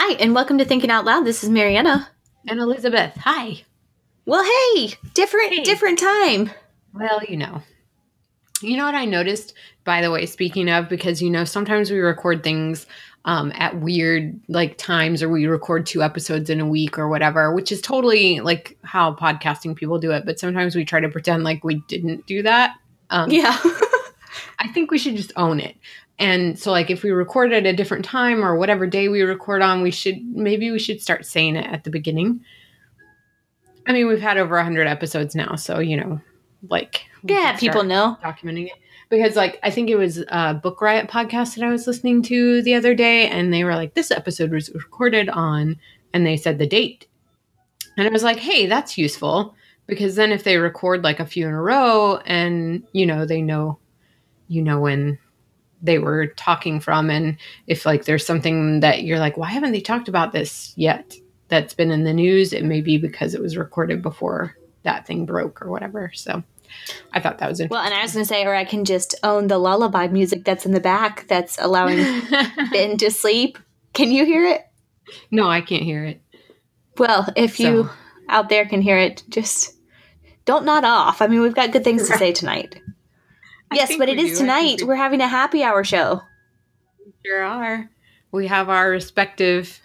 Hi, and welcome to Thinking Out Loud. This is Merianna. And Elisabeth. Hi. Well, hey, different Hey. different time. Well, you know. You know what I noticed, by the way, speaking of, because, you know, sometimes we record things um, at weird like times or we record two episodes in a week or whatever, which is totally like how podcasting people do it. But sometimes we try to pretend like we didn't do that. Um, Yeah. I think we should just own it. And so, like, if we record at a different time or whatever day we record on, we should maybe we should start saying it at the beginning. I mean, we've had over 100 episodes now, so you know, like, yeah, people know. documenting it because, like, I think it was a Book Riot podcast that I was listening to the other day, and they were like, "This episode was recorded on," and they said the date, and I was like, "Hey, that's useful." Because then, if they record like a few in a row, and you know, they know you know when they were talking from and if like there's something that you're like why haven't they talked about this yet that's been in the news it may be because it was recorded before that thing broke or whatever so i thought that was Well, and I was going to say, or I can just own the lullaby music that's in the back that's allowing Ben to sleep. Can you hear it? no i can't hear it Well, if you out there can hear it, just don't nod off. I mean, we've got good things to say tonight. I yes, but it is do. Tonight. we We're having a happy hour show. sure are we have our respective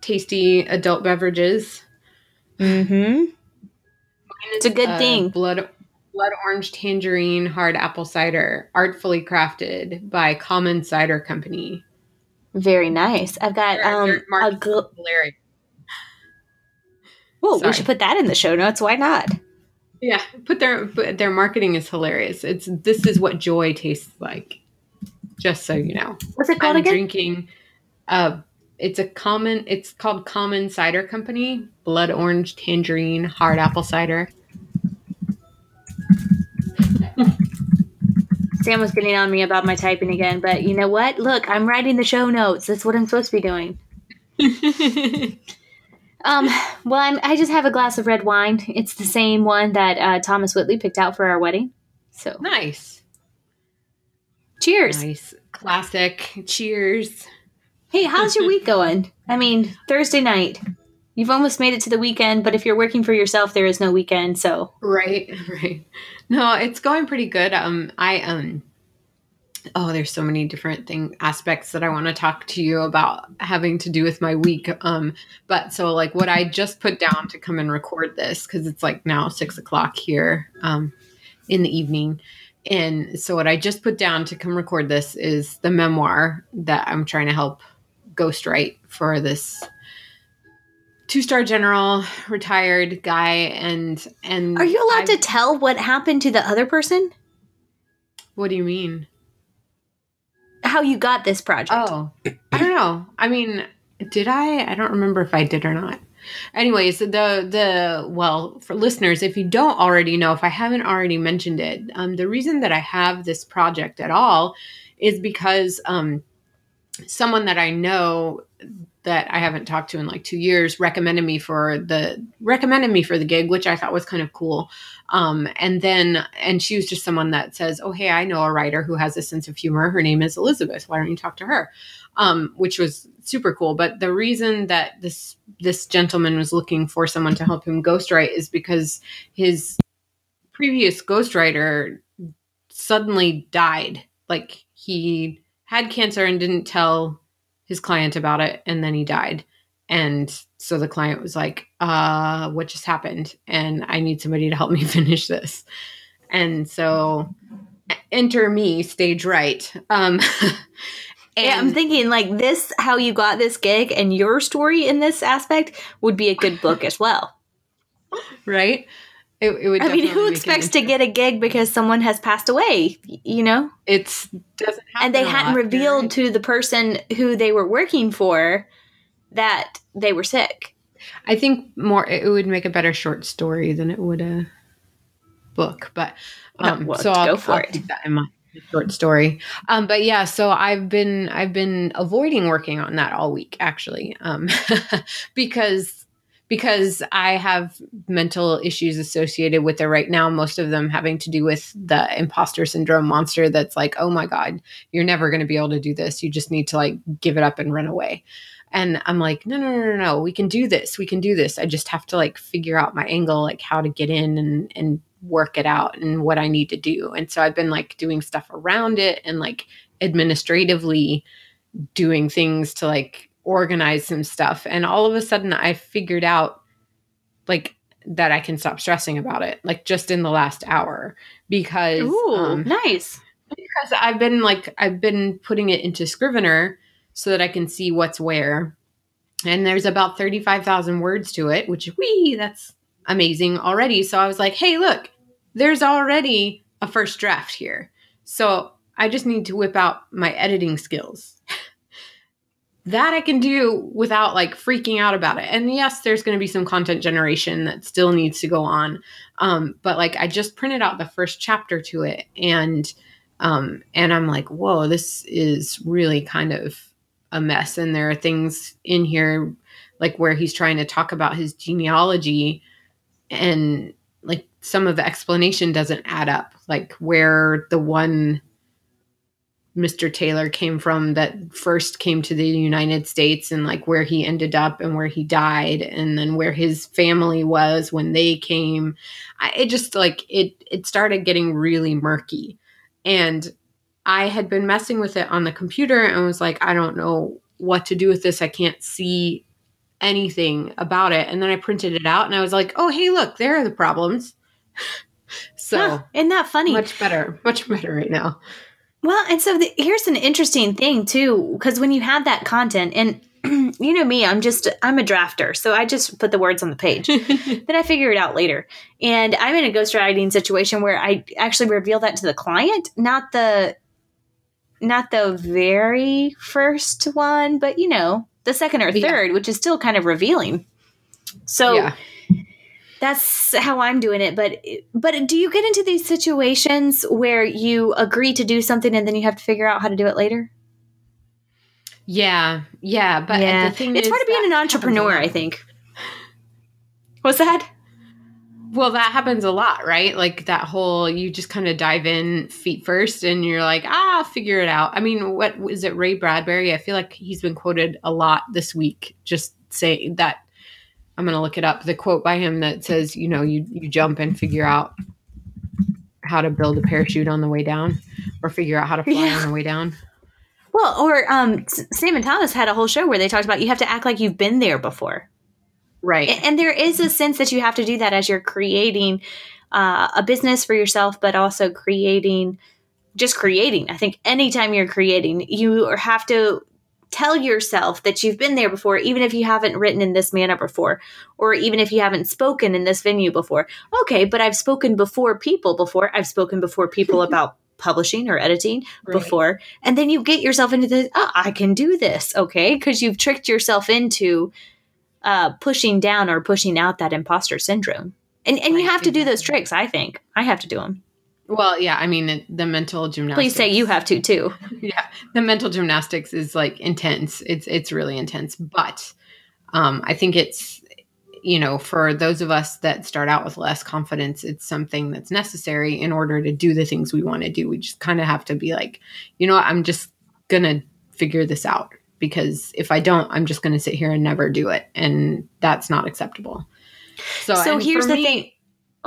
tasty adult beverages Mm-hmm. It's a good uh, thing. Blood blood orange tangerine hard apple cider, artfully crafted by Common Cider Company. Very nice. I've got Their- um their a marketing gl- is hilarious. Whoa, we should put that in the show notes. Why not? Yeah, put their but their marketing is hilarious. It's this is what joy tastes like. Just so you know, What's it called I'm again? drinking. Uh, it's a common. It's called Common Cider Company. Blood orange tangerine hard apple cider. Sam was getting on me about my typing again, but you know what? Look, I'm writing the show notes. That's what I'm supposed to be doing. Um, well, I'm, I just have a glass of red wine. It's the same one that uh, Thomas Whitley picked out for our wedding. So, nice, cheers. nice, classic. Cheers. Hey, how's your week going? I mean, Thursday night. You've almost made it to the weekend, but if you're working for yourself, there is no weekend. So, Right, right. No, it's going pretty good. Um, I um, oh, there's so many different thing aspects that I want to talk to you about having to do with my week. Um, but so like what I just put down to come and record this because it's like now six o'clock here, um, in the evening. And so what I just put down to come record this is the memoir that I'm trying to help ghostwrite for this two star general retired guy and and are you allowed I've- to tell what happened to the other person? what do you mean How you got this project? oh i don't know. I mean did i? I don't remember if i did or not. Anyways the the well for listeners if you don't already know if i haven't already mentioned it um, the reason that i have this project at all is because um, someone that i know that i haven't talked to in like two years recommended me for the recommended me for the gig which i thought was kind of cool um, and then and she was just someone that says oh hey i know a writer who has a sense of humor her name is elisabeth why don't you talk to her um, which was super cool. But the reason that this this gentleman was looking for someone to help him ghostwrite is because his previous ghostwriter suddenly died. Like he had cancer and didn't tell his client about it, and then he died. And so the client was like, uh, what just happened? And I need somebody to help me finish this. And so enter me, stage right. Um, yeah, I'm thinking like this, how you got this gig and your story in this aspect would be a good book as well. right? It, it would. I mean, who expects to get a gig because someone has passed away, you know? It's doesn't happen And they hadn't lot, revealed right? to the person who they were working for that they were sick. I think more. It would make a better short story than it would a book. But um, well, so I'll, go for I'll it. keep that in mind. Short story, um, but yeah. So I've been I've been avoiding working on that all week actually, um, because because I have mental issues associated with it right now, most of them having to do with the imposter syndrome monster that's like, oh my God, you're never going to be able to do this. You just need to like give it up and run away. And I'm like, no, no, no, no, no, we can do this. We can do this. I just have to like figure out my angle, like how to get in and, and work it out and what I need to do. And so I've been like doing stuff around it and like administratively doing things to like organize some stuff. And all of a sudden, I figured out like that I can stop stressing about it, like just in the last hour, because Ooh, um, nice. Because I've been like I've been putting it into Scrivener so that I can see what's where. And there's about 35,000 words to it, which we that's amazing already. So I was like, "Hey, look, there's already a first draft here." So I just need to whip out my editing skills that I can do without like freaking out about it. And yes, there's going to be some content generation that still needs to go on. Um, but like I just printed out the first chapter to it and um, and I'm like, whoa, this is really kind of a mess. And there are things in here like where he's trying to talk about his genealogy and like some of the explanation doesn't add up. Like where the one Mr. Taylor came from that first came to the United States and like where he ended up and where he died and then where his family was when they came. I, it just like it it started getting really murky. And I had been messing with it on the computer and was like, I don't know what to do with this. I can't see anything about it. And then I printed it out and I was like, oh, hey, look, there are the problems. so, huh, isn't that funny? Much better, much better right now. Well, and so the, here's an interesting thing too, because when you have that content, and you know me, I'm just I'm a drafter, so I just put the words on the page. then I figure it out later, and I'm in a ghostwriting situation where I actually reveal that to the client, not the not the very first one, but you know the second or third, yeah. which is still kind of revealing. So. Yeah that's how I'm doing it. But but do you get into these situations where you agree to do something and then you have to figure out how to do it later? Yeah, yeah, but yeah. it's part of being an entrepreneur. I think. What's that? Well, that happens a lot, right? Like that whole you just kind of dive in feet first and you're like, ah, figure it out. I mean, what is it, Ray Bradbury? I feel like he's been quoted a lot this week, just say that I'm going to look it up. The quote by him that says, you know, you you jump and figure out how to build a parachute on the way down, or figure out how to fly yeah. on the way down. Well, or um, Sam and Thomas had a whole show where they talked about you have to act like you've been there before, right? And, and there is a sense that you have to do that as you're creating uh, a business for yourself, but also creating just creating. I think anytime you're creating, you have to tell yourself that you've been there before, even if you haven't written in this manner before, or even if you haven't spoken in this venue before. Okay, but I've spoken before people before. I've spoken before people about publishing or editing right. before. And then you get yourself into this, oh, I can do this, okay? Because you've tricked yourself into uh, pushing down or pushing out that imposter syndrome. And, and you have to do those tricks, I think. I have to do them. Well, yeah, I mean the mental gymnastics. Please say you have to too. yeah, the mental gymnastics is like intense. It's it's really intense, but um, I think it's you know for those of us that start out with less confidence, it's something that's necessary in order to do the things we want to do. We just kind of have to be like, you know, what, I'm just gonna figure this out because if I don't, I'm just gonna sit here and never do it, and that's not acceptable. So, so here's the me, thing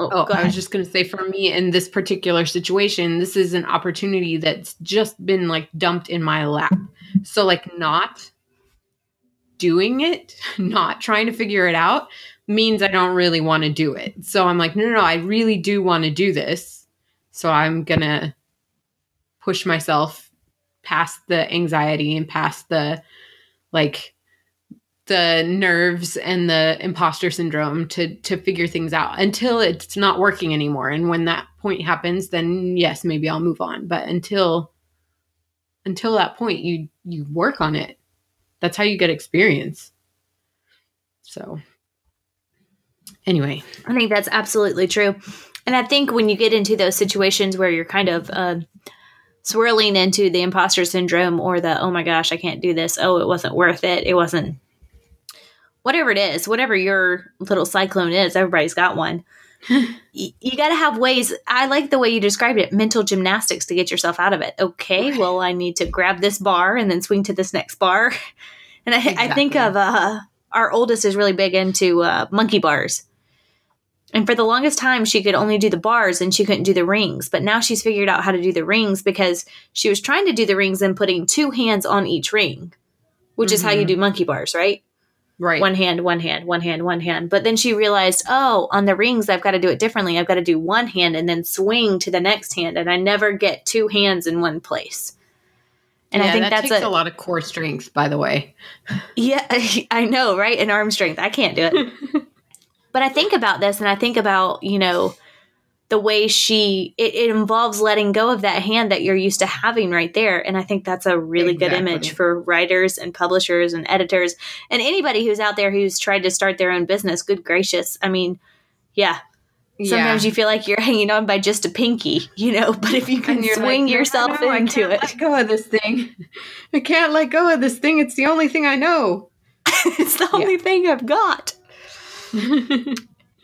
Oh, oh I was just going to say for me in this particular situation, this is an opportunity that's just been like dumped in my lap. So, like, not doing it, not trying to figure it out means I don't really want to do it. So, I'm like, no, no, no, I really do want to do this. So, I'm going to push myself past the anxiety and past the like the nerves and the imposter syndrome to to figure things out until it's not working anymore. And when that point happens then yes maybe I'll move on. But until until that point you you work on it. That's how you get experience. So anyway. I think that's absolutely true. And I think when you get into those situations where you're kind of uh, swirling into the imposter syndrome or the oh my gosh I can't do this. Oh it wasn't worth it. It wasn't whatever it is, whatever your little cyclone is, everybody's got one. you got to have ways. I like the way you described it mental gymnastics to get yourself out of it. Okay, well, I need to grab this bar and then swing to this next bar. And I, I think of uh, our oldest is really big into uh, monkey bars. And for the longest time, she could only do the bars and she couldn't do the rings. But now she's figured out how to do the rings because she was trying to do the rings and putting two hands on each ring, which is how you Mhm. do monkey bars, right? Right. One hand, one hand, one hand, one hand. But then she realized, oh, on the rings, I've got to do it differently. I've got to do one hand and then swing to the next hand. And I never get two hands in one place. And I think that that's takes a, a lot of core strength, by the way. yeah, I know, right? And arm strength. I can't do it. but I think about this and I think about, you know, the way she, it, it involves letting go of that hand that you're used to having right there. And I think that's a really good image for writers and publishers and editors and anybody who's out there who's tried to start their own business. Good gracious. I mean, yeah. Sometimes Yeah. you feel like you're hanging on by just a pinky, you know, but if you can swing like, "No, yourself no, I into it, Let go of this thing. I can't let go of this thing. It's the only thing I know. it's the only thing I've got.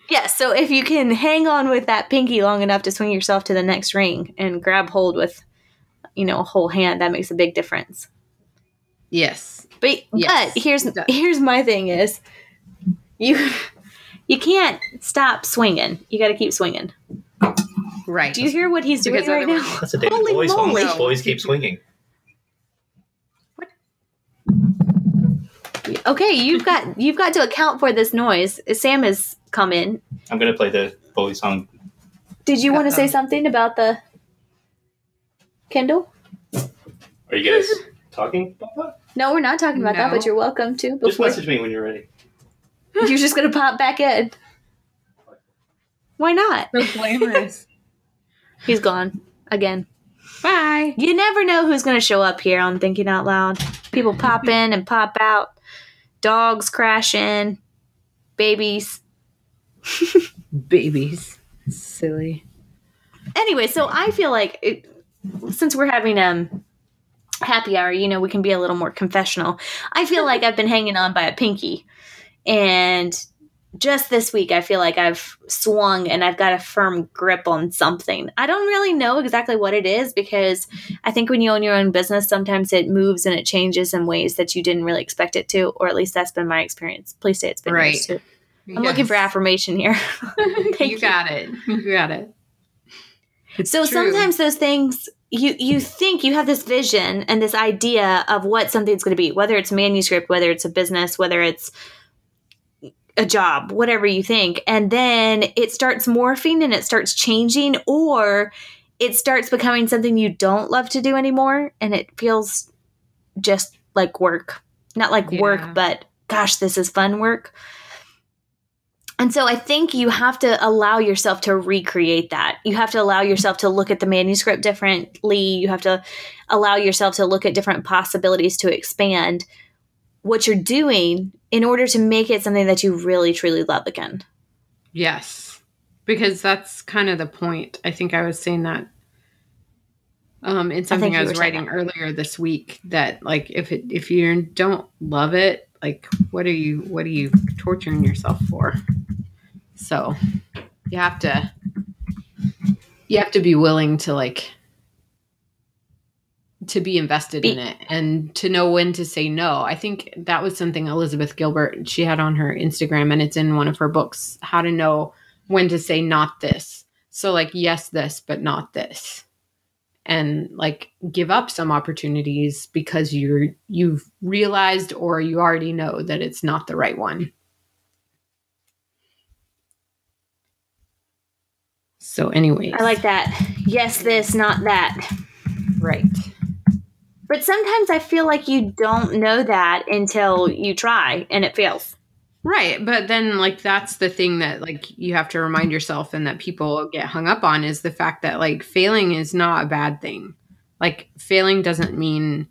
Yeah, so if you can hang on with that pinky long enough to swing yourself to the next ring and grab hold with, you know, a whole hand, that makes a big difference. yes. But Yes, but here's here's my thing is, you you can't stop swinging. You got to keep swinging. Right. Do you hear what he's doing right now? That's a David Holy Bowie song. moly. Boys keep swinging. Okay, you've got you've got to account for this noise. Sam has come in. I'm gonna play the Bowie song. Did you want to say um, something about the Kindle? Are you guys talking about that? No, we're not talking about that, but you're welcome to. Just message me when you're ready. you're just gonna pop back in. Why not? So glamorous. He's gone again. Bye. You never know who's gonna show up here on Thinking Out Loud. People pop in and pop out. Dogs crashing. Babies. Babies. Silly. Anyway, so I feel like it, since we're having um happy hour, you know, we can be a little more confessional. I feel like I've been hanging on by a pinky, and just this week, I feel like I've swung and I've got a firm grip on something. I don't really know exactly what it is because I think when you own your own business, sometimes it moves and it changes in ways that you didn't really expect it to, or at least that's been my experience. Please say it's been Right. too. I'm looking for affirmation here. You you. got it. You got it. It's So true. sometimes those things you you think you have this vision and this idea of what something's going to be, whether it's manuscript, whether it's a business, whether it's a job, whatever you think, and then it starts morphing and it starts changing or it starts becoming something you don't love to do anymore and it feels just like work. Not like Yeah. work, but gosh, this is fun work. And so I think you have to allow yourself to recreate that. You have to allow yourself to look at the manuscript differently. You have to allow yourself to look at different possibilities to expand what you're doing in order to make it something that you really truly love again. Yes. Because that's kind of the point. I think I was saying that um in something you I, was writing earlier this week that like if it if you don't love it, like what are you what are you torturing yourself for? So you have to you have to be willing to like to be invested in it and to know when to say no. I think that was something Elizabeth Gilbert she had on her Instagram and it's in one of her books how to know when to say not this. So like yes this but not this. And like give up some opportunities because you're you've realized or you already know that it's not the right one. So anyways. I like that. Yes, this, not that. right. But sometimes I feel like you don't know that until you try and it fails. Right, but then like that's the thing that like you have to remind yourself and that people get hung up on is the fact that like failing is not a bad thing. Like failing doesn't mean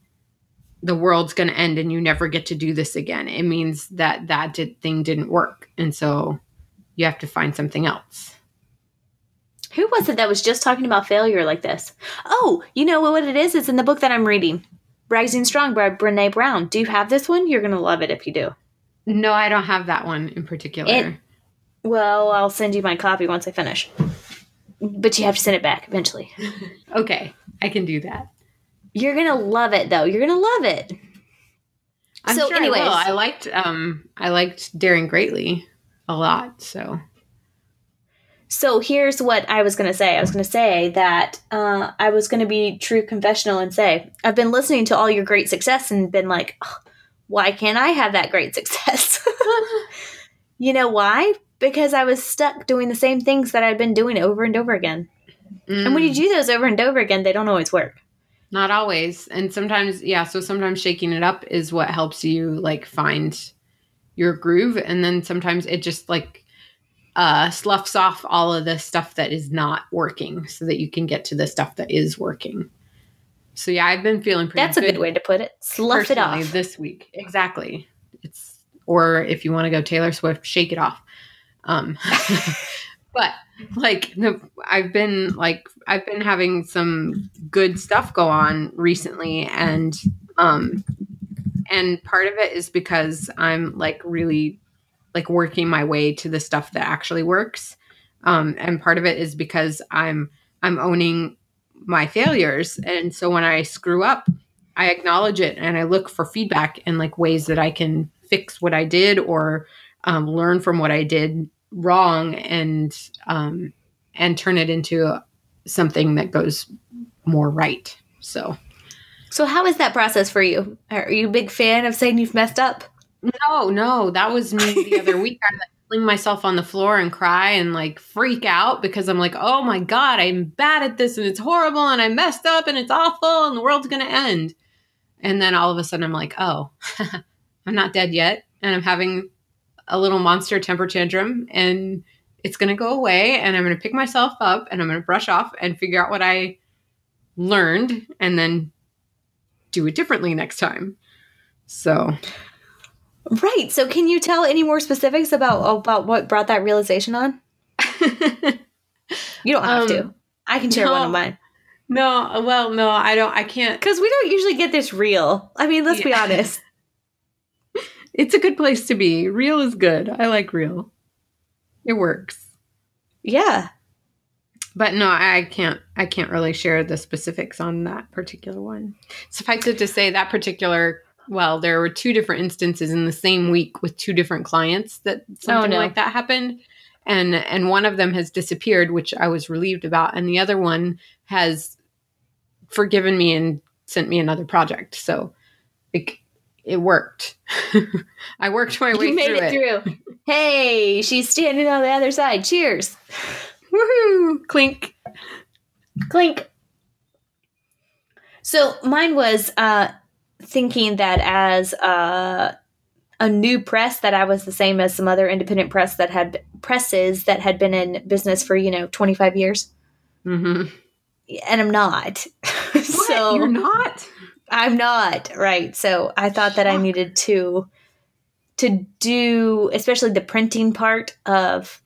the world's going to end and you never get to do this again. It means that that did, thing didn't work and so you have to find something else. Who was it that was just talking about failure like this? Oh, you know what it is? It's in the book that I'm reading, Rising Strong by Brene Brown. Do you have this one? You're going to love it if you do. No, I don't have that one in particular. It- Well, I'll send you my copy once I finish. But you have to send it back eventually. okay, I can do that. You're gonna love it though. You're gonna love it. I'm So sure anyways- I. I liked um I liked Daring Greatly a lot. So So here's what I was going to say. I was going to say that uh, I was going to be true confessional and say I've been listening to all your great success and been like, "Ugh, why can't I have that great success? you know why? Because I was stuck doing the same things that I'd been doing over and over again. And when you do those over and over again, they don't always work. Not always. And sometimes, yeah, so sometimes shaking it up is what helps you like find your groove. And then sometimes it just like uh sloughs off all of the stuff that is not working so that you can get to the stuff that is working. So yeah, I've been feeling pretty That's a good way to put it. Slough it off. this week. Exactly. It's or if you want to go Taylor Swift, shake it off. Um but like the, I've been like I've been having some good stuff go on recently and um and part of it is because I'm like really like working my way to the stuff that actually works. Um and part of it is because I'm I'm owning my failures and so when I screw up I acknowledge it and I look for feedback and like ways that I can fix what I did or um, learn from what I did wrong and um, and turn it into something that goes more right. So So, how is that process for you? Are you a big fan of saying you've messed up? No, no, that was me the other week. I like fling myself on the floor and cry and like freak out because I'm like, oh my god, I'm bad at this and it's horrible and I messed up and it's awful and the world's gonna end. And then all of a sudden I'm like, oh, I'm not dead yet, and I'm having a little monster temper tantrum and it's going to go away and I'm going to pick myself up and I'm going to brush off and figure out what I learned and then do it differently next time. So, Right. So, can you tell any more specifics about about what brought that realization on? You don't have Um, to. I can share one of mine no, well, no, I don't I can't. because we don't usually get this real. I mean, let's be honest. It's a good place to be. Real is good. I like real. It works. Yeah. But no, I can't. I can't really share the specifics on that particular one. Suffice it to say, that particular well, there were two different instances in the same week with two different clients that something no. like that happened, and and one of them has disappeared, which I was relieved about, and the other one has forgiven me and sent me another project. So, it it worked. I worked my way You made through it, through. Hey, she's standing on the other side. Cheers. Woohoo! Clink. Clink. So mine was uh thinking that as uh a new press that I was the same as some other independent press that had presses that had been in business for, you know, 25 years. Mm-hmm. And I'm not. so you're not. I'm not, right. So I thought that I needed to to do especially the printing part of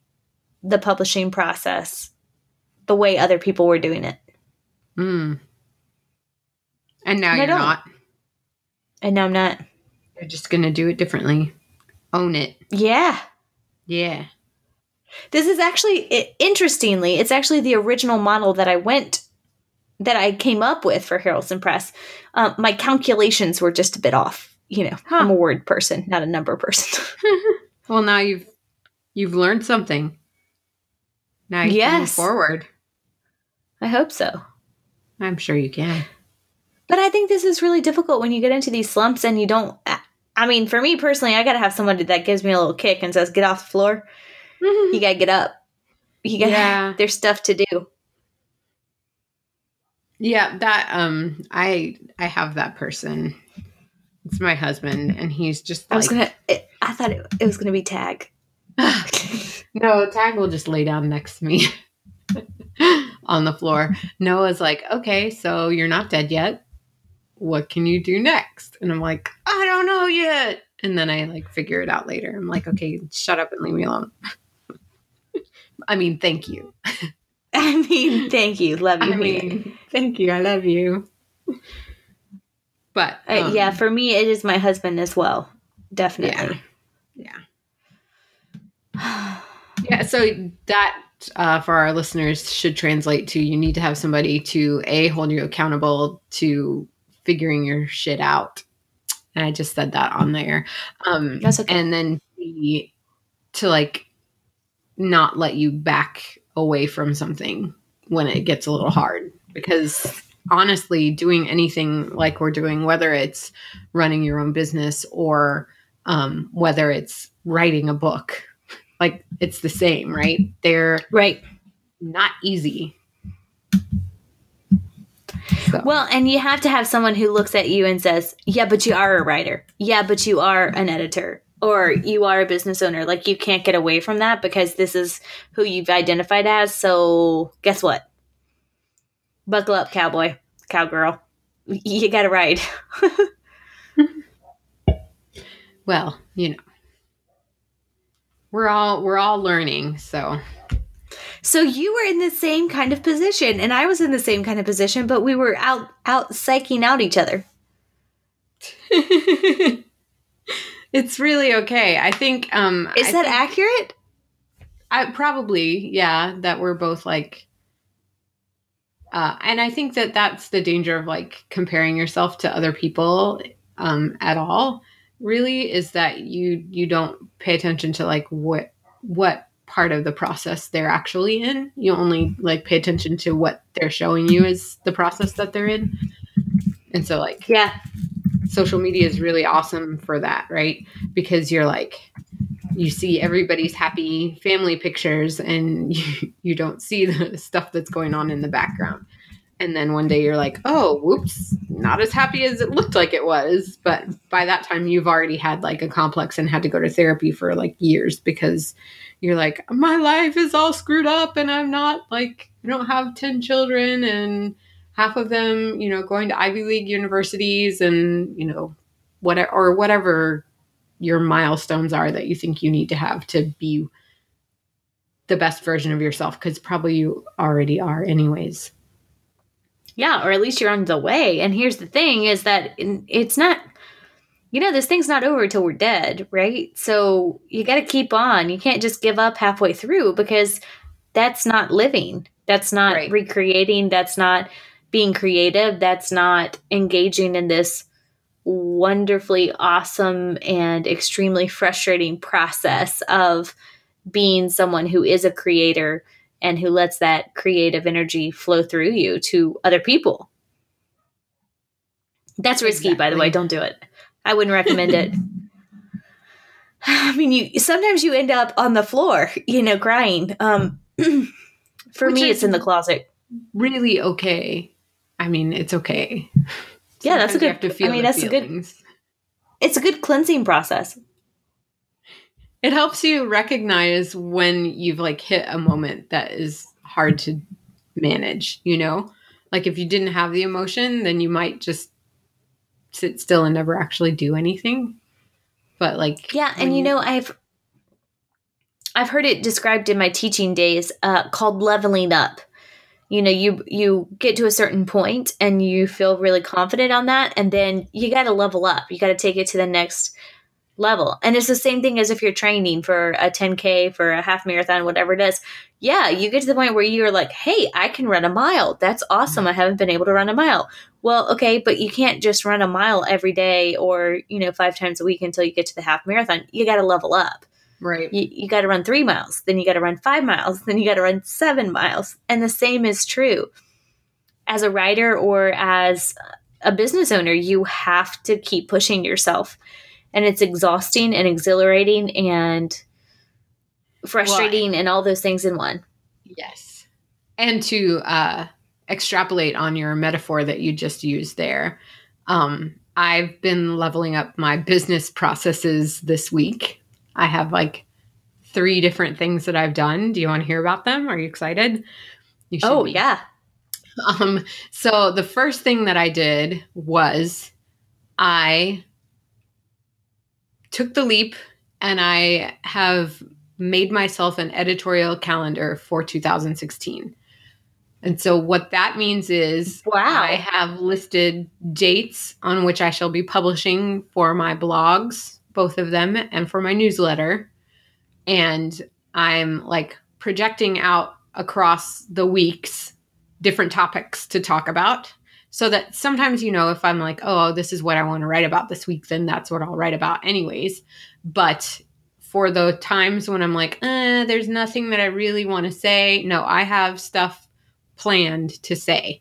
the publishing process the way other people were doing it. Mm. And now And you're not. And now I'm not. You're just gonna do it differently. Own it. Yeah. Yeah. This is actually i interestingly, it's actually the original model that I went that I came up with for Harrelson Press. Um, my calculations were just a bit off. You know, Huh. I'm a word person, not a number person. Well, now you've you've learned something. Now you can move Yes. forward. I hope so. I'm sure you can. But I think this is really difficult when you get into these slumps and you don't. I- mean, for me personally, I got to have somebody that gives me a little kick and says, "Get off the floor. You got to get up. You got. Yeah. There's stuff to do." yeah, that um I I have that person. It's my husband and he's just I was gonna. I thought it, it was gonna be tag. No, Tag will just lay down next to me on the floor. Noah's like, okay, so you're not dead yet. What can you do next? And I'm like, I don't know yet. And then I like figure it out later. I'm like, okay, shut up and leave me alone. I mean, thank you. I mean, thank you, love you. I mean thank you. I love you. But Uh, um, yeah, for me, it is my husband as well. Definitely. Yeah. Yeah, so that uh, for our listeners should translate to you need to have somebody to a hold you accountable to figuring your shit out. And I just said that on there. Um, That's okay. And then B, to like not let you back away from something when it gets a little hard because honestly doing anything like we're doing whether it's running your own business or um, whether it's writing a book like it's the same right they're Right. not easy so, Well, and you have to have someone who looks at you and says, "Yeah, but you are a writer. Yeah, but you are an editor." Or you are a business owner. Like you can't get away from that because this is who you've identified as. So guess what? Buckle up, cowboy, cowgirl. You got to ride. well you know we're all we're all learning so So you were in the same kind of position, and I was in the same kind of position, but we were out out psyching out each other. it's really okay i think um Is I that think- accurate? I probably, yeah, that we're both like uh and I think that that's the danger of like comparing yourself to other people um at all really is that you you don't pay attention to like what what part of the process they're actually in. You only mm-hmm. like pay attention to what they're showing you as the process that they're in. And so like Yeah. social media is really awesome for that, right? Because you're like, you see everybody's happy family pictures and you, you don't see the stuff that's going on in the background. And then one day you're like, oh, whoops, not as happy as it looked like it was. But by that time, you've already had like a complex and had to go to therapy for like years because you're like, my life is all screwed up and I'm not like, I don't have 10 children and half of them, you know, going to Ivy League universities and, you know, whatever, or whatever your milestones are that you think you need to have to be the best version of yourself because probably you already are anyways Yeah, or at least you're on the way. And here's the thing is that it's not you know, this thing's not over till we're dead, right? So you got to keep on. You can't just give up halfway through because that's not living. That's not Right. recreating, that's not being creative, that's not engaging in this wonderfully awesome and extremely frustrating process of being someone who is a creator and who lets that creative energy flow through you to other people. That's risky, by the way. Don't do it. I wouldn't recommend it. I mean, you sometimes you end up on the floor, you know, crying. Um, for Which me, it's in the closet. really okay i mean it's okay Yeah, that's a good- have to feel I mean, that's a good- It's a good cleansing process. it helps you recognize when you've like hit a moment that is hard to manage you know like if you didn't have the emotion then you might just sit still and never actually do anything but like Yeah, and you know, I've I've heard it described in my teaching days uh, called leveling up. You know, you you get to a certain point and you feel really confident on that, and then you got to level up. You got to take it to the next level. And it's the same thing as if you're training for a 10k, for a half marathon, whatever it is. Yeah, you get to the point where you're like, "Hey, I can run a mile. That's awesome. I haven't been able to run a mile." Well, okay, but you can't just run a mile every day or, you know, five times a week until you get to the half marathon. You got to level up. right You, you got to run three miles, then you got to run five miles, then you got to run seven miles. And the same is true as a writer or as a business owner. You have to keep pushing yourself. And it's exhausting and exhilarating and frustrating and all those things in one. Yes. And to uh, extrapolate on your metaphor that you just used there, um, I've been leveling up my business processes this week. I have like three different things that I've done. Do you want to hear about them? Are you excited? You should Oh, be. yeah. Um, so the first thing that I did was I took the leap and I have made myself an editorial calendar for 2016. And so what that means is Wow. I have listed dates on which I shall be publishing for my blogs both of them and for my newsletter. And I'm like projecting out across the weeks different topics to talk about so that sometimes you know if i'm like oh this is what i want to write about this week then that's what i'll write about anyways but for the times when i'm like eh, there's nothing that i really want to say no i have stuff planned to say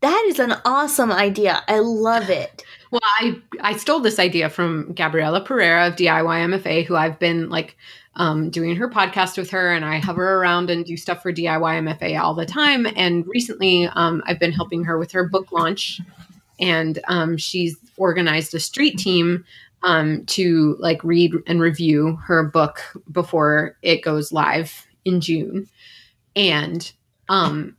That is an awesome idea. I love it. well i i stole this idea from gabriela pereira of diy mfa who i've been like um, doing her podcast with her and i hover around and do stuff for diy mfa all the time and recently um, i've been helping her with her book launch and um, she's organized a street team um, to like read and review her book before it goes live in june and um,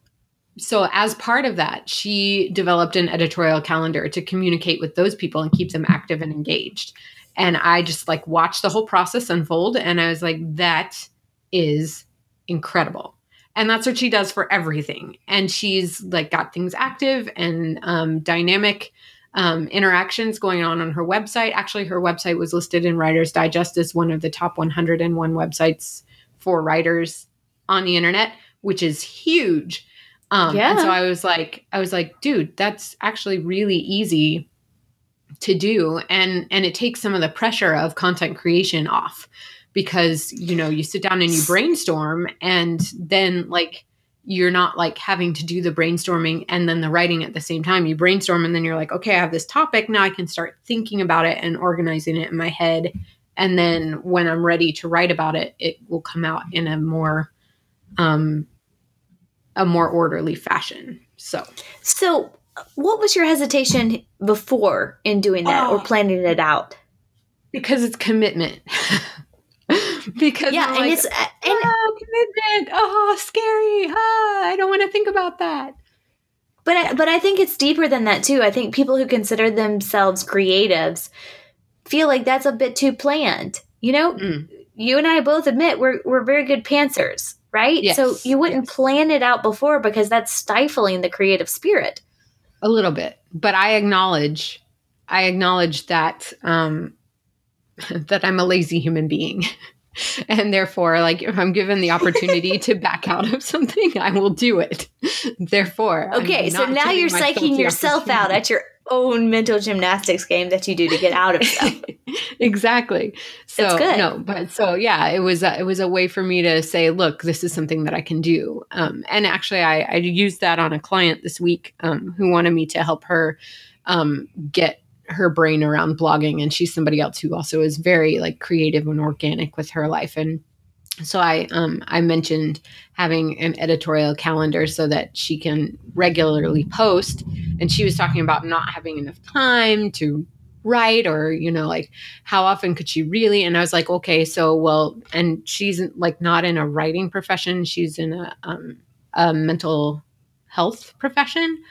so as part of that she developed an editorial calendar to communicate with those people and keep them active and engaged. And i just like watched the whole process unfold and i was like that is incredible. And that's what she does for everything. And she's like got things active and um, dynamic um, interactions going on on her website. Actually her website was listed in writers digest as one of the top 101 websites for writers on the internet which is huge um, Yeah. And so I was like, I was like, dude, that's actually really easy to do, and and it takes some of the pressure of content creation off because you know you sit down and you brainstorm, and then like you're not like having to do the brainstorming and then the writing at the same time. You brainstorm and then you're like, okay, I have this topic now. I can start thinking about it and organizing it in my head, and then when I'm ready to write about it, it will come out in a more um a more orderly fashion. So So, what was your hesitation before in doing that or Oh. planning it out? because it's commitment. because Yeah, I'm and like, it's and oh, commitment. Oh, scary. Ah, I don't want to think about that. But I, but I think it's deeper than that too. I think people who consider themselves creatives feel like that's a bit too planned. You know, Mm. you and I both admit we're we're very good pantsers, right? Yes, so you wouldn't yes. plan it out before because that's stifling the creative spirit. A little bit, but I acknowledge, I acknowledge that um, that I'm a lazy human being, and therefore, like if I'm given the opportunity to back out of something, I will do it. Therefore, Okay, so now you're psyching yourself out at your own mental gymnastics game that you do to get out of stuff. exactly. So good. no, but so yeah, it was a, it was a way for me to say, look, this is something that I can do. Um, and actually, I, I used that on a client this week um, who wanted me to help her um, get her brain around blogging, and she's somebody else who also is very like creative and organic with her life. And. So I um, I mentioned having an editorial calendar so that she can regularly post, and she was talking about not having enough time to write or you know like how often could she really? And i was like okay so well and she's like not in a writing profession. She's in a um a mental health profession.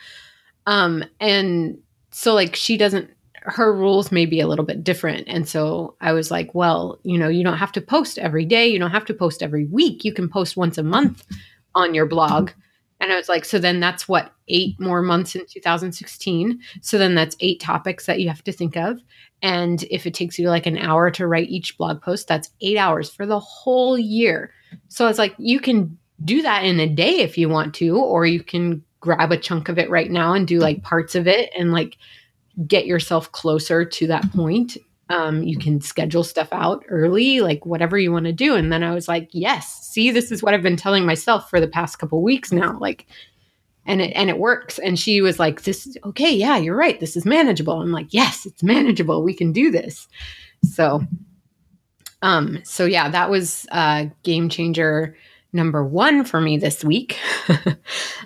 Um and so like she doesn't her rules may be a little bit different. And so i was like well you know you don't have to post every day. You don't have to post every week. You can post once a month on your blog. And i was like so then that's what eight more months in 2016 so then that's eight topics that you have to think of. And if it takes you like an hour to write each blog post that's eight hours for the whole year. So it's like you can do that in a day if you want to or you can grab a chunk of it right now and do like parts of it and like get yourself closer to that point um, you can schedule stuff out early like whatever you want to do. And then i was like yes see this is what i've been telling myself for the past couple weeks now like and it and it works. And she was like this is okay yeah you're right this is manageable. I'm like yes it's manageable we can do this. So um so yeah that was uh game changer number one for me this week.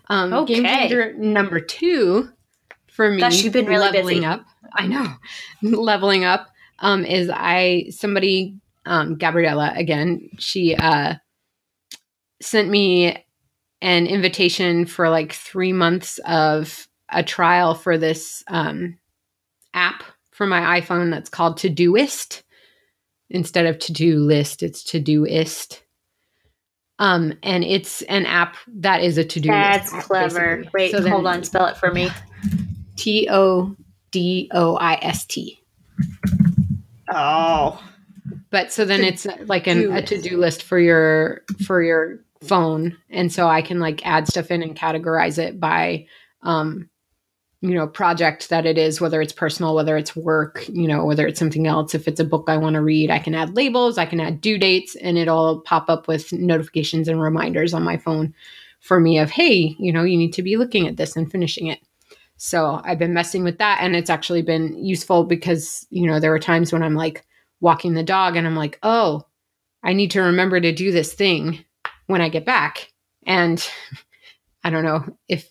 Um game changer number two for me Gosh, you've been really leveling busy. up i know leveling up um is i somebody um gabriela again she uh sent me an invitation for like three months of a trial for this um, app for my iPhone that's called Todoist. Instead of to do list, it's Todoist. Um, and it's an app that is a to do That's list. clever. basically. Wait, So hold on, spell it for me. T O D O I S T. Oh. But so then it's like an, a to-do list for your for your phone and so I can like add stuff in and categorize it by um you know project that it is whether it's personal whether it's work you know whether it's something else if it's a book I want to read I can add labels I can add due dates and it'll pop up with notifications and reminders on my phone for me of hey you know you need to be looking at this and finishing it so I've been messing with that and it's actually been useful because you know there were times when I'm like walking the dog and I'm like, oh, I need to remember to do this thing when I get back. And I don't know if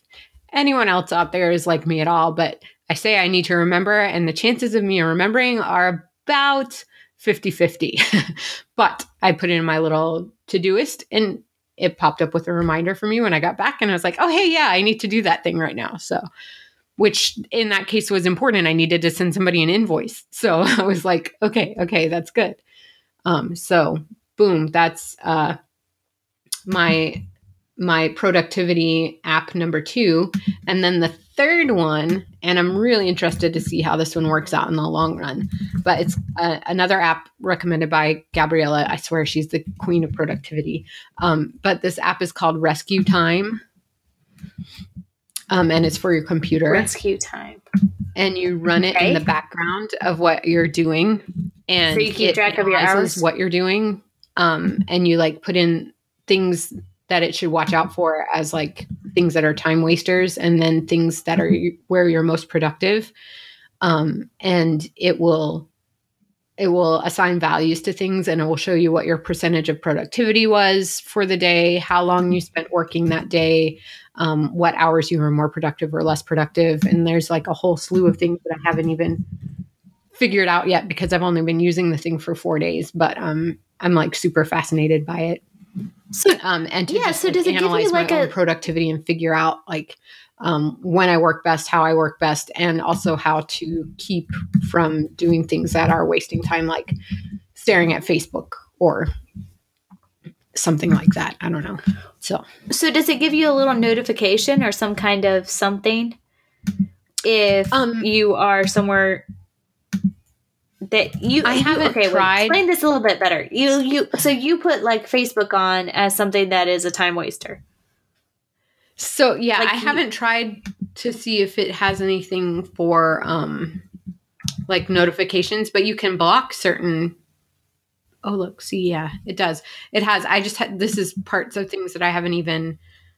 anyone else out there is like me at all, but I say I need to remember, and the chances of me remembering are about 50 50. but I put in my little Todoist and it popped up with a reminder for me when I got back. And I was like, oh, hey, yeah, I need to do that thing right now. So, which in that case was important. I needed to send somebody an invoice. So I was like, okay, okay, that's good. Um, so boom, that's uh my my productivity app number two. And then the third one, and I'm really interested to see how this one works out in the long run. But it's uh, another app recommended by Gabriela. I swear she's the queen of productivity. Um, but this app is called RescueTime. Um, and it's for your computer RescueTime. and you run it in the background of what you're doing and So you keep track of your hours? what you're doing um, and you like put in things that it should watch out for as like things that are time wasters and then things that are where you're most productive um, and it will it will assign values to things and it will show you what your percentage of productivity was for the day how long you spent working that day um, what hours you were more productive or less productive. And there's like a whole slew of things that i haven't even figured out yet because i've only been using the thing for four days but um, i'm like super fascinated by it. So um, and to Yeah, just so like, does it give you, like, a- productivity and figure out like um, when I work best, how I work best, and also how to keep from doing things that are wasting time, like staring at Facebook or something like that. I don't know. So So does it give you a little notification or some kind of something if Um, you are somewhere that you I haven't okay, wait, tried- explain this a little bit better. You you so you put like Facebook on as something that is a time waster. So yeah, Like I you- haven't tried to see if it has anything for um like notifications, but you can block certain Oh, look, see, yeah, it does. It has. I just had this is parts of things that I haven't even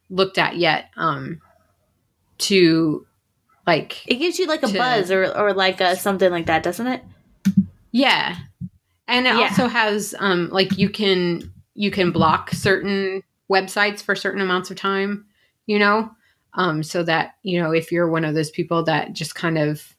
looked at yet um to like It gives you like a To- buzz or or like a something like that, doesn't it? Yeah. And it Yeah. also has um like you can you can block certain websites for certain amounts of time, you know? Um so that, you know, if you're one of those people that just kind of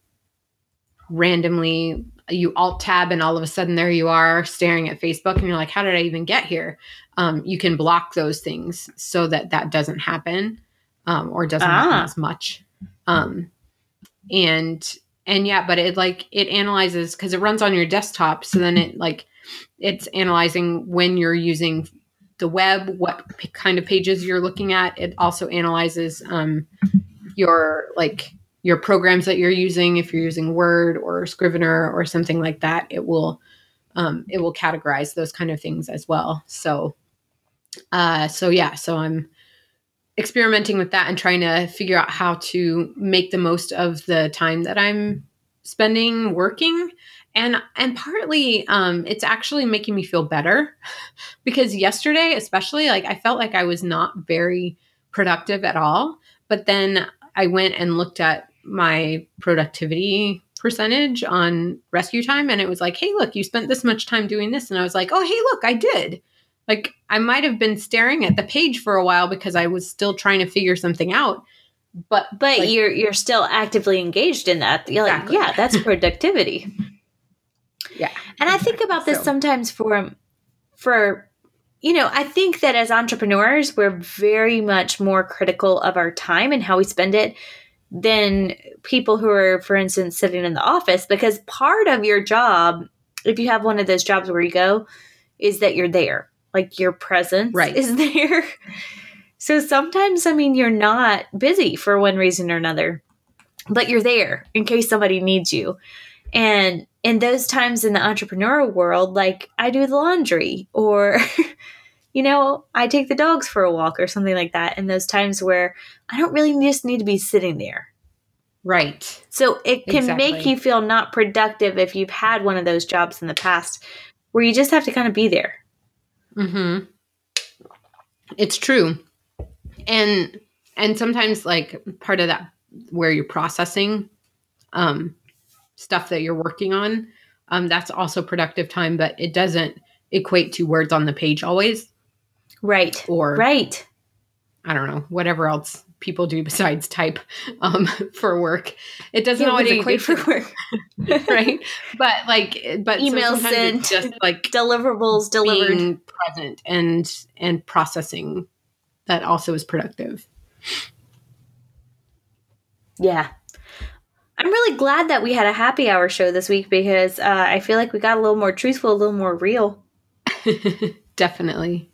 randomly you alt tab and all of a sudden there you are staring at Facebook and you're like how did I even get here? Um you can block those things so that that doesn't happen um or doesn't happen Ah. as much. Um and and yeah but it like it analyzes because it runs on your desktop so then it like it's analyzing when you're using the web what p- kind of pages you're looking at it also analyzes um, your like your programs that you're using if you're using word or scrivener or something like that it will um, it will categorize those kind of things as well. So uh so yeah so i'm experimenting with that and trying to figure out how to make the most of the time that I'm spending working. And and partly um it's actually making me feel better because yesterday especially like I felt like I was not very productive at all. But then I went and looked at my productivity percentage on RescueTime and it was like hey look you spent this much time doing this and I was like oh hey look I did like I might have been staring at the page for a while because I was still trying to figure something out. But But Like- you're you're still actively engaged in that. You're Exactly. like, yeah, that's productivity. yeah, And I think about this So- sometimes for for you know, I think that as entrepreneurs, we're very much more critical of our time and how we spend it than people who are, for instance, sitting in the office because part of your job, if you have one of those jobs where you go, is that you're there. Like your presence Right. is there. So sometimes, I mean, you're not busy for one reason or another, but you're there in case somebody needs you. And in those times in the entrepreneurial world, like I do the laundry or, you know, I take the dogs for a walk or something like that. In those times where I don't really just need to be sitting there. Right. So it can make you feel not productive if you've had one of those jobs in the past where you just have to kind of be there. Mm-hmm. It's true. And and sometimes like part of that where you're processing um stuff that you're working on, um, that's also productive time, but it doesn't equate to words on the page always. Right. Or Right. I don't know, whatever else people do besides type um for work. It doesn't Yeah, always equate for work? right. But like but so Email it's sent. just like Deliverables delivered. being present and and processing that also is productive. Yeah. I'm really glad that we had a happy hour show this week because uh, I feel like we got a little more truthful, a little more real. Definitely.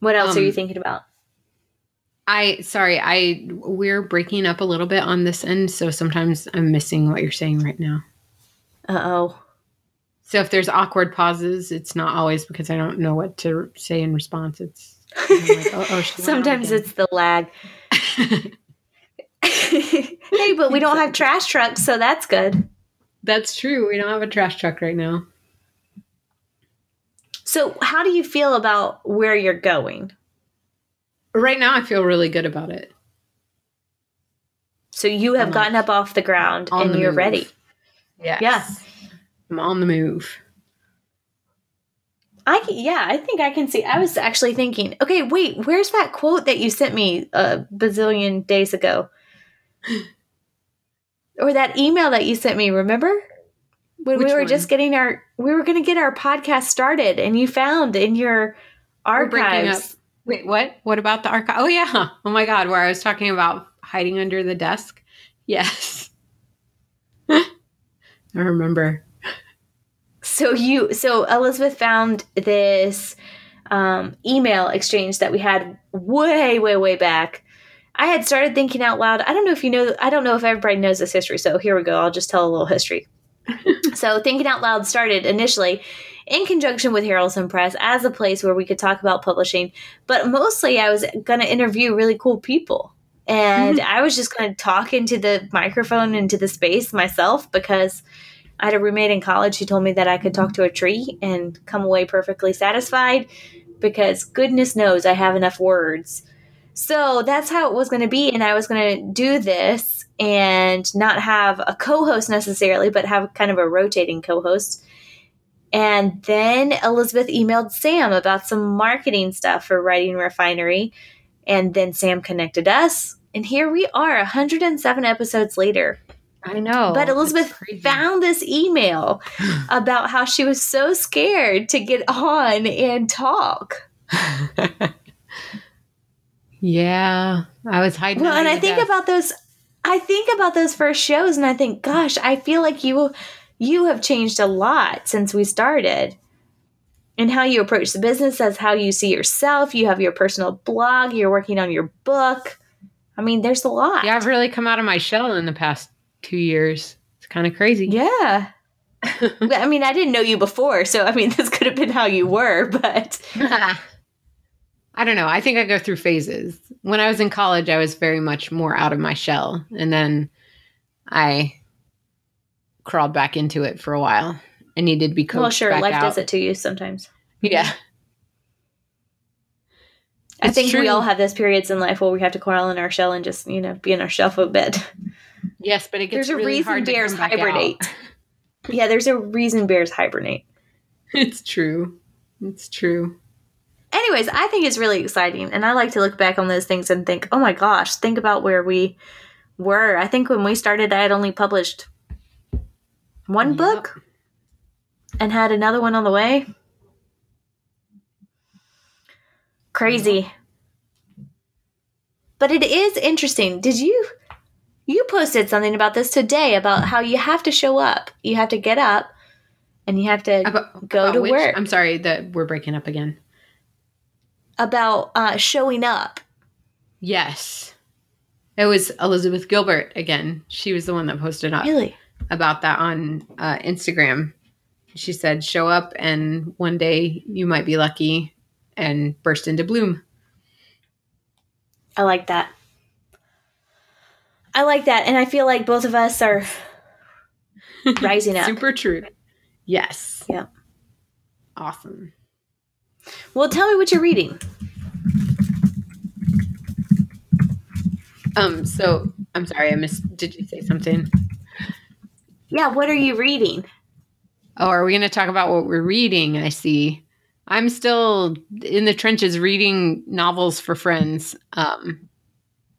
What else are Um, you thinking about? I sorry, I we're breaking up a little bit on this end, so sometimes I'm missing what you're saying right now. Uh oh. So if there's awkward pauses, it's not always because I don't know what to say in response. It's like, oh, oh, Sometimes it's the lag. hey, but we don't have trash trucks, so that's good. That's true. We don't have a trash truck right now. So, how do you feel about where you're going? Right now, I feel really good about it. So, you have I'm gotten up off the ground and the you're move. ready. Yes. Yeah. I'm on the move. I can, yeah, I think I can see. I was actually thinking, okay, wait, where's that quote that you sent me a bazillion days ago? or that email that you sent me, remember? When Which we were one? just getting our we were going to get our podcast started and you found in your archives. Wait, what? What about the archive? Oh yeah. Oh my god, where I was talking about hiding under the desk. Yes. I remember. So you so Elisabeth found this um, email exchange that we had way way way back. I had started thinking out loud. I don't know if you know. I don't know if everybody knows this history. So here we go. I'll just tell a little history. So thinking out loud started initially in conjunction with Harrelson Press as a place where we could talk about publishing, but mostly I was going to interview really cool people. And mm-hmm. I was just going to talk into the microphone, into the space myself because I had a roommate in college who told me that I could talk to a tree and come away perfectly satisfied because goodness knows I have enough words. So that's how it was going to be. And I was going to do this and not have a co host necessarily, but have kind of a rotating co host. And then Elisabeth emailed Sam about some marketing stuff for Writing Refinery. And then Sam connected us. And here we are, 107 episodes later. I know. But Elisabeth found this email about how she was so scared to get on and talk. yeah, I was hiding. Well, and I think about those I think about those first shows and I think, gosh, I feel like you you have changed a lot since we started. And how you approach the business as how you see yourself. You have your personal blog, you're working on your book. I mean, there's a lot. Yeah, I've really come out of my shell in the past two years. It's kind of crazy. Yeah. I mean, I didn't know you before, so I mean, this could have been how you were, but I don't know. I think I go through phases. When I was in college, I was very much more out of my shell, and then I crawled back into it for a while. I needed to be coached. well, sure, life out. does it to you sometimes. Yeah, I It's think we all have those periods in life where we have to crawl in our shell and just, you know, be in our shell for a bit. yes, but it gets There's a really reason hard to bears hibernate. Yeah, there's a reason bears hibernate. It's true. It's true. Anyways, I think it's really exciting. And I like to look back on those things and think, oh my gosh, think about where we were. I think when we started, I had only published one Yep. book and had another one on the way. Crazy. But it is interesting. Did you you posted something about this today about how you have to show up. You have to get up and you have to About, go about to which- work. I'm sorry that we're breaking up again. About uh, showing up. Yes. It was Elizabeth Gilbert again. She was the one that posted up. Really? about that on uh, Instagram. She said, "Show up, and one day you might be lucky and burst into bloom." I like that. I like that. And I feel like both of us are rising up. Super true. Yes. Yep. Awesome. Well, tell me what you're reading. Um. So I'm sorry, I missed. Did you say something? Yeah, what are you reading? Oh, are we going to talk about what we're reading? I see. I'm still in the trenches reading novels for friends. Um,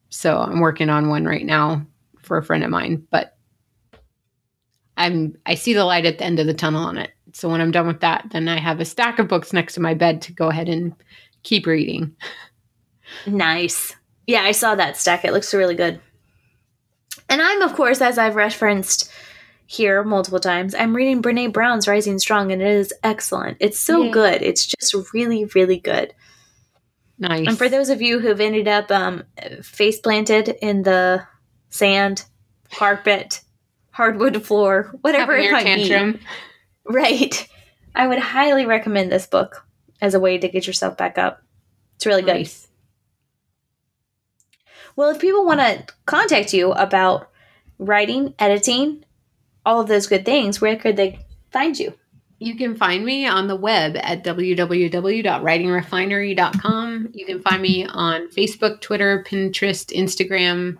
so I'm working on one right now for a friend of mine, but I'm I see the light at the end of the tunnel on it. So when I'm done with that, then I have a stack of books next to my bed to go ahead and keep reading. Nice. Yeah, I saw that stack. It looks really good. And I'm, of course, as I've referenced here multiple times, I'm reading Brene Brown's Rising Strong, and it is excellent. It's so good. It's just really, really good. Nice. And for those of you who've ended up um, face planted in the sand, carpet, hardwood floor, whatever it might tantrum. be, right? I would highly recommend this book as a way to get yourself back up. It's really good. Nice. Well, if people want to contact you about writing, editing, all of those good things, where could they find you? You can find me on the web at www.writingrefinery.com. You can find me on Facebook, Twitter, Pinterest, Instagram,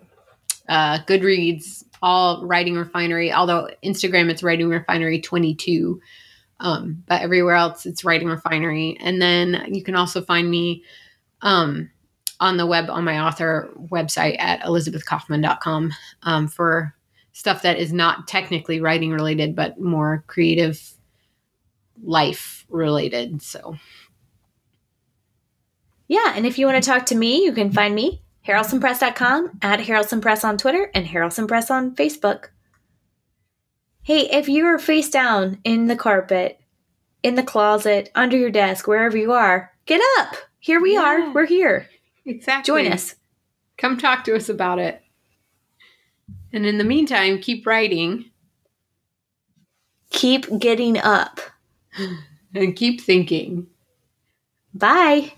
uh, Goodreads, all Writing Refinery. Although Instagram, it's Writing Refinery 22. Um, but everywhere else, it's Writing Refinery. And then you can also find me um, on the web on my author website at elisabethkauffman.com um, for stuff that is not technically writing related, but more creative life related. So Yeah, and if you want to talk to me, you can find me harrelsonpress.com, at harrelsonpress on Twitter, and harrelsonpress on Facebook. Hey, if you're face down in the carpet, in the closet, under your desk, wherever you are, get up. Here we Yeah. are. We're here. exactly. Join us. Come talk to us about it. And in the meantime, keep writing Keep getting up. and keep thinking. Bye.